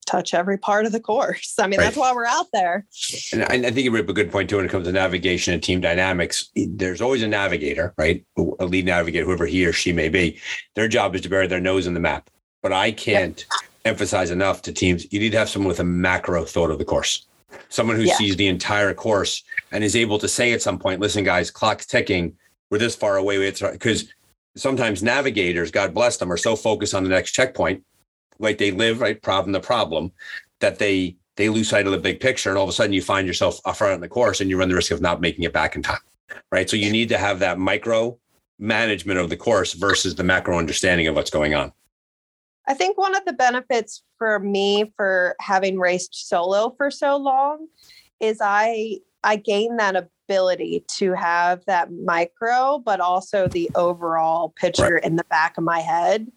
touch every part of the course. I mean, that's why we're out there. And I, think you bring up a good point too when it comes to navigation and team dynamics. There's always a navigator, right? A lead navigator, whoever he or she may be. Their job is to bury their nose in the map. But I can't emphasize enough to teams. You need to have someone with a macro thought of the course, someone who Yeah. sees the entire course and is able to say at some point, "Listen, guys, clock's ticking. We're this far away." It's because sometimes navigators, God bless them, are so focused on the next checkpoint, like they live right problem the problem, that they they lose sight of the big picture, and all of a sudden you find yourself up front in the course, and you run the risk of not making it back in time, right? So you need to have that micro management of the course versus the macro understanding of what's going on. I think one of the benefits for me for having raced solo for so long is I I gain that ability to have that micro, but also the overall picture in the back of my head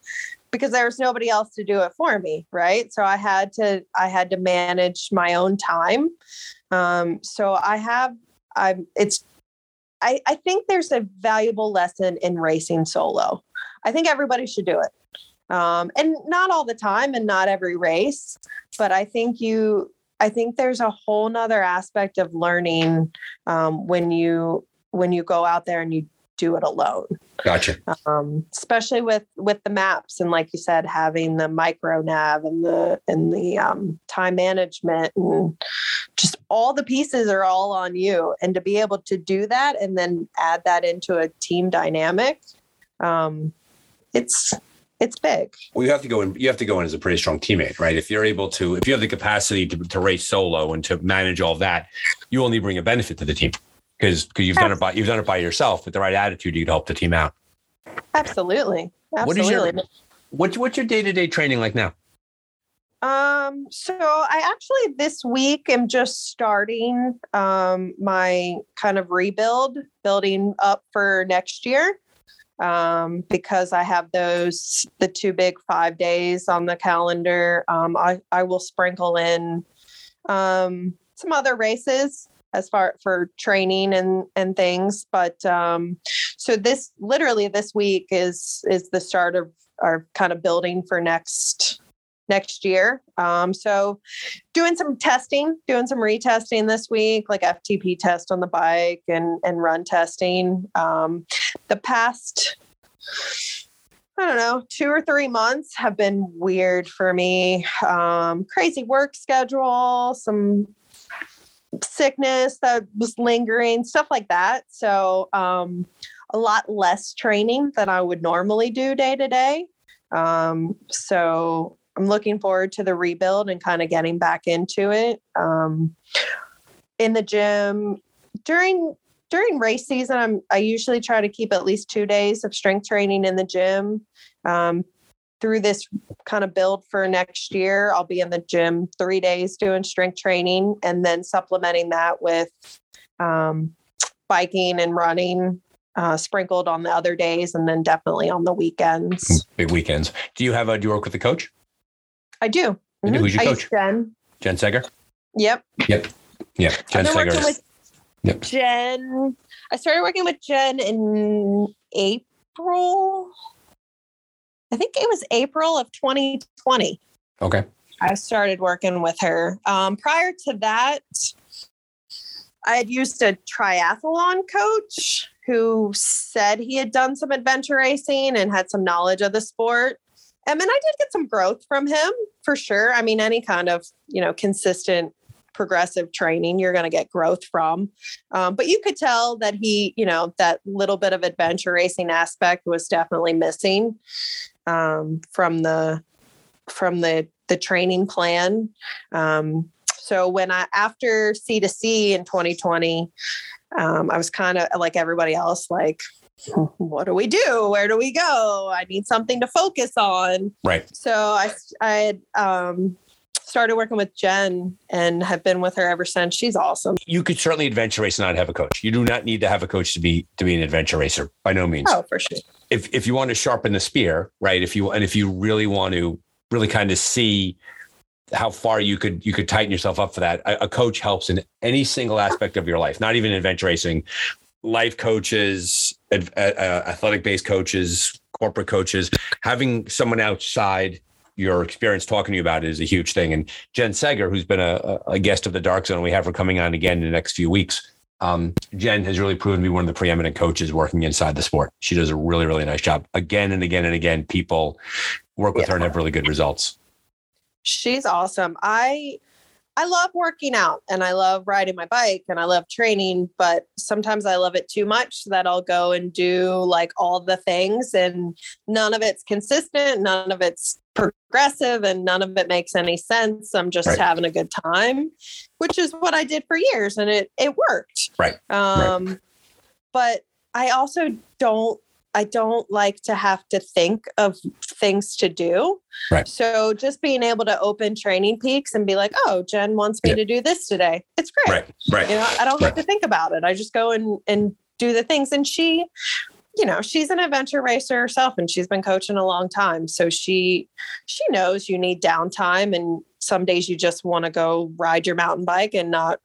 because there was nobody else to do it for me, right? So I had to I had to manage my own time. Um, so I have I'm it's I, I think there's a valuable lesson in racing solo. I think everybody should do it um, and not all the time and not every race but i think you i think there's a whole nother aspect of learning um, when you when you go out there and you do it alone Gotcha. um, especially with with the maps and like you said having the micro nav and the and the um, time management and just all the pieces are all on you and to be able to do that and then add that into a team dynamic um, it's it's big Well, you have to go in. You have to go in as a pretty strong teammate, right? If you're able to, if you have the capacity to, to race solo and to manage all that, you only bring a benefit to the team because because you've done it by you've done it by yourself with the right attitude. You could help the team out. absolutely What is your- absolutely What's what's your day to day training like now? Um, so I actually this week am just starting um my kind of rebuild, building up for next year. Um, because I have those the two big five days on the calendar. Um, I, I will sprinkle in um some other races as far for training and and things. But um so this literally this week is is the start of our kind of building for next next year. Um, so doing some testing, doing some retesting this week, like FTP test on the bike and and run testing. Um, the past I don't know, two or three months have been weird for me. Um, crazy work schedule, some sickness that was lingering, stuff like that. So um, a lot less training than I would normally do day to day. Um, so I'm looking forward to the rebuild and kind of getting back into it. Um, in the gym during during race season, I'm I usually try to keep at least two days of strength training in the gym. Um, through this kind of build for next year, I'll be in the gym three days doing strength training, and then supplementing that with um, biking and running uh, sprinkled on the other days, and then definitely on the weekends. Big weekends. Do you have a? Do you work with a coach? I do. Do? Who's your I coach? Jen. Jen Segger. Yep. Yep. Yeah. Jen Segger. with Yep. Jen. I started working with Jen in April. I think it was April of 2020. Okay. I started working with her. Um, prior to that, I had used a triathlon coach who said he had done some adventure racing and had some knowledge of the sport. And then I did get some growth from him for sure. I mean, any kind of, you know, consistent progressive training you're going to get growth from um, but you could tell that he you know that little bit of adventure racing aspect was definitely missing um, from the from the the training plan um, so when i after c to c in 2020 um, i was kind of like everybody else like what do we do where do we go i need something to focus on Right. so i i had um, started working with Jen and have been with her ever since. She's awesome. You could certainly adventure race and not have a coach. You do not need to have a coach to be to be an adventure racer by no means. Oh, for sure. If if you want to sharpen the spear, right? If you and if you really want to really kind of see how far you could you could tighten yourself up for that, a, a coach helps in any single aspect of your life. Not even adventure racing, life coaches, ad, uh, athletic based coaches, corporate coaches, having someone outside your experience talking to you about it is a huge thing. And Jen Segger, who's been a, a guest of the Dark Zone, we have her coming on again in the next few weeks. Um, Jen has really proven to be one of the preeminent coaches working inside the sport. She does a really, really nice job. Again and again and again, people work with Yeah. her and have really good results. She's awesome. I I love working out and I love riding my bike and I love training, but sometimes I love it too much that I'll go and do like all the things and none of it's consistent, none of it's progressive, and none of it makes any sense. I'm just Right. having a good time, which is what I did for years and it it worked. Right. Um but I also don't I don't like to have to think of things to do. Right. So just being able to open TrainingPeaks and be like, oh, Jen wants me Yeah. to do this today. It's great. Right. Right. You know, I don't have to think about it. I just go and and do the things. And she, you know, she's an adventure racer herself and she's been coaching a long time. So she she knows you need downtime and some days you just want to go ride your mountain bike and not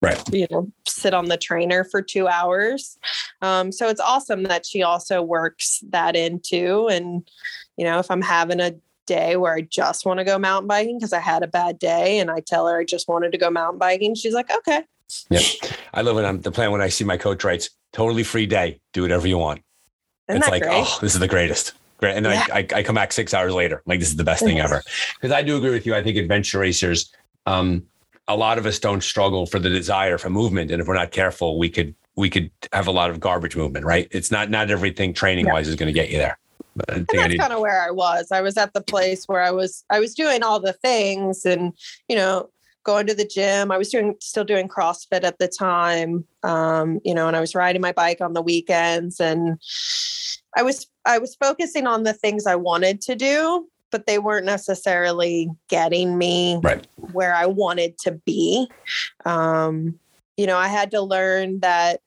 Right. you know sit on the trainer for two hours um, so it's awesome that she also works that into and you know if i'm having a day where i just want to go mountain biking because i had a bad day and i tell her i just wanted to go mountain biking she's like okay Yep. I love when I'm the plan when I see my coach writes totally free day, do whatever you want. isn't it's like, great oh, this is the greatest. Great. And then Yeah. I, I, I come back six hours later. Like, this is the best thing ever. Because I do agree with you. I think adventure racers, um, a lot of us don't struggle for the desire for movement. And if we're not careful, we could we could have a lot of garbage movement, right? It's not not everything training wise is going to get you there. And that's kind of where I was. I was at the place where I was I was doing all the things and you know going to the gym. I was doing still doing CrossFit at the time. Um, you know, and I was riding my bike on the weekends and I was I was focusing on the things I wanted to do, but they weren't necessarily getting me Right. where I wanted to be. Um, you know, I had to learn that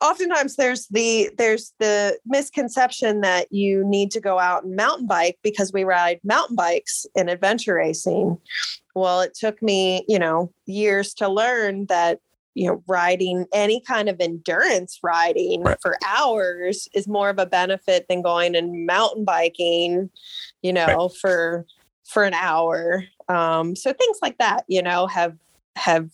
oftentimes there's the there's the misconception that you need to go out and mountain bike because we ride mountain bikes in adventure racing well it took me you know years to learn that you know riding any kind of endurance riding Right. for hours is more of a benefit than going and mountain biking you know for for an hour um so things like that you know have have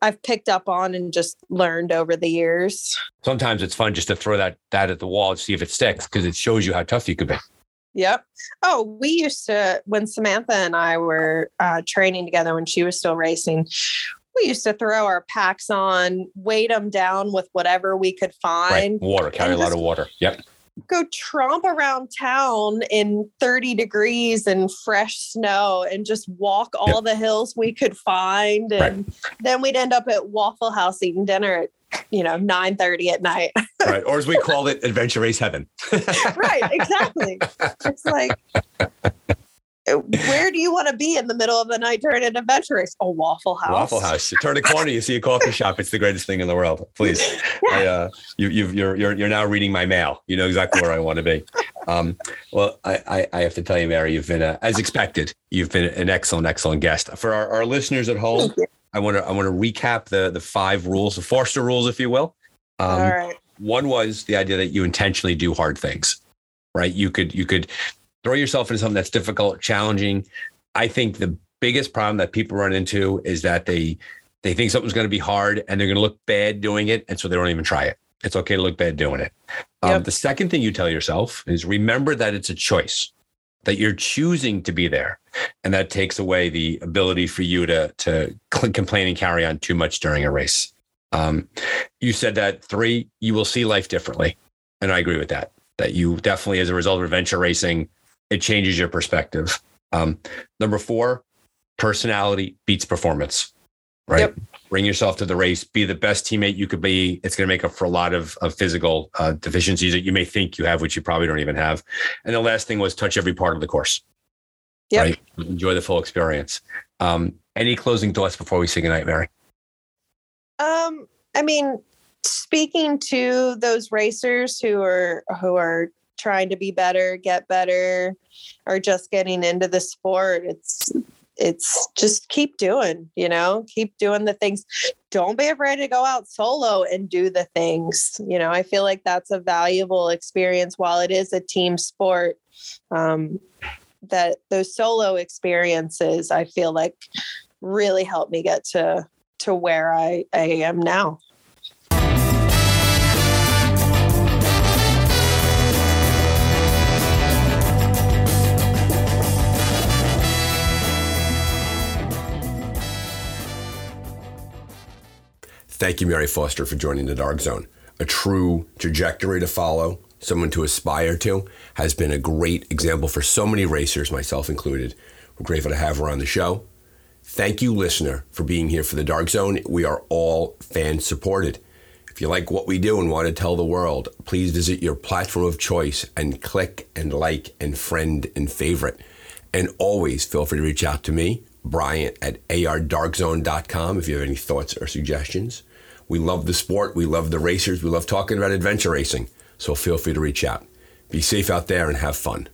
I've picked up on and just learned over the years. sometimes it's fun just to throw that that at the wall and see if it sticks because it shows you how tough you could be. Yep. Oh, we used to when Samantha and I were uh, training together when she was still racing. We used to throw our packs on, weight them down with whatever we could Right. find, Water, carry a lot of water. Yep. go tromp around town in 30 degrees and fresh snow and just walk all the hills we could find. Right. And then we'd end up at Waffle House eating dinner at, you know, 9 30 at night. right. Or as we call it, adventure race heaven. right, exactly. It's like, where do you want to be in the middle of the night during an adventure race? A Waffle House. Waffle House. You turn a corner, you see a coffee shop. It's the greatest thing in the world. Please, I, uh, you, you've, you're you're you're now reading my mail. You know exactly where I want to be. Um, well, I, I I have to tell you, Mary, you've been uh, as expected. You've been an excellent, excellent guest for our, our listeners at home. I want to I want to recap the the five rules, the Foster rules, if you will. Um, All right. one was the idea that you intentionally do hard things, right? You could you could throw yourself into something that's difficult, challenging. I think the biggest problem that people run into is that they they think something's going to be hard and they're going to look bad doing it, and so they don't even try it. It's okay to look bad doing it. Um, Yep. the second thing you tell yourself is remember that it's a choice, that you're choosing to be there, and that takes away the ability for you to to complain and carry on too much during a race. Um, you said that three, you will see life differently, and I agree with that. That you definitely, as a result of adventure racing, it changes your perspective. Um, number four, personality beats performance. Right. Yep. Bring yourself to the race. Be the best teammate you could be. It's going to make up for a lot of, of physical uh, deficiencies that you may think you have, which you probably don't even have. And the last thing was touch every part of the course. Yep. Right. Enjoy the full experience. Um, any closing thoughts before we say goodnight, Mary? Um, I mean, speaking to those racers who are who are trying to be better, get better, or just getting into the sport, it's it's just keep doing, you know, keep doing the things. Don't be afraid to go out solo and do the things. You know, I feel like that's a valuable experience while it is a team sport. Um, that those solo experiences, I feel like really helped me get to to where I, I am now. Thank you, Mary Foster, for joining the Dark Zone. A true trajectory to follow, someone to aspire to, has been a great example for so many racers, myself included. We're grateful to have her on the show. Thank you, listener, for being here for the Dark Zone. We are all fan supported. If you like what we do and want to tell the world, please visit your platform of choice and click and like and friend and favorite. And always feel free to reach out to me, Brian at ardarkzone.com, if you have any thoughts or suggestions. We love the sport. We love the racers. We love talking about adventure racing. So feel free to reach out. Be safe out there and have fun.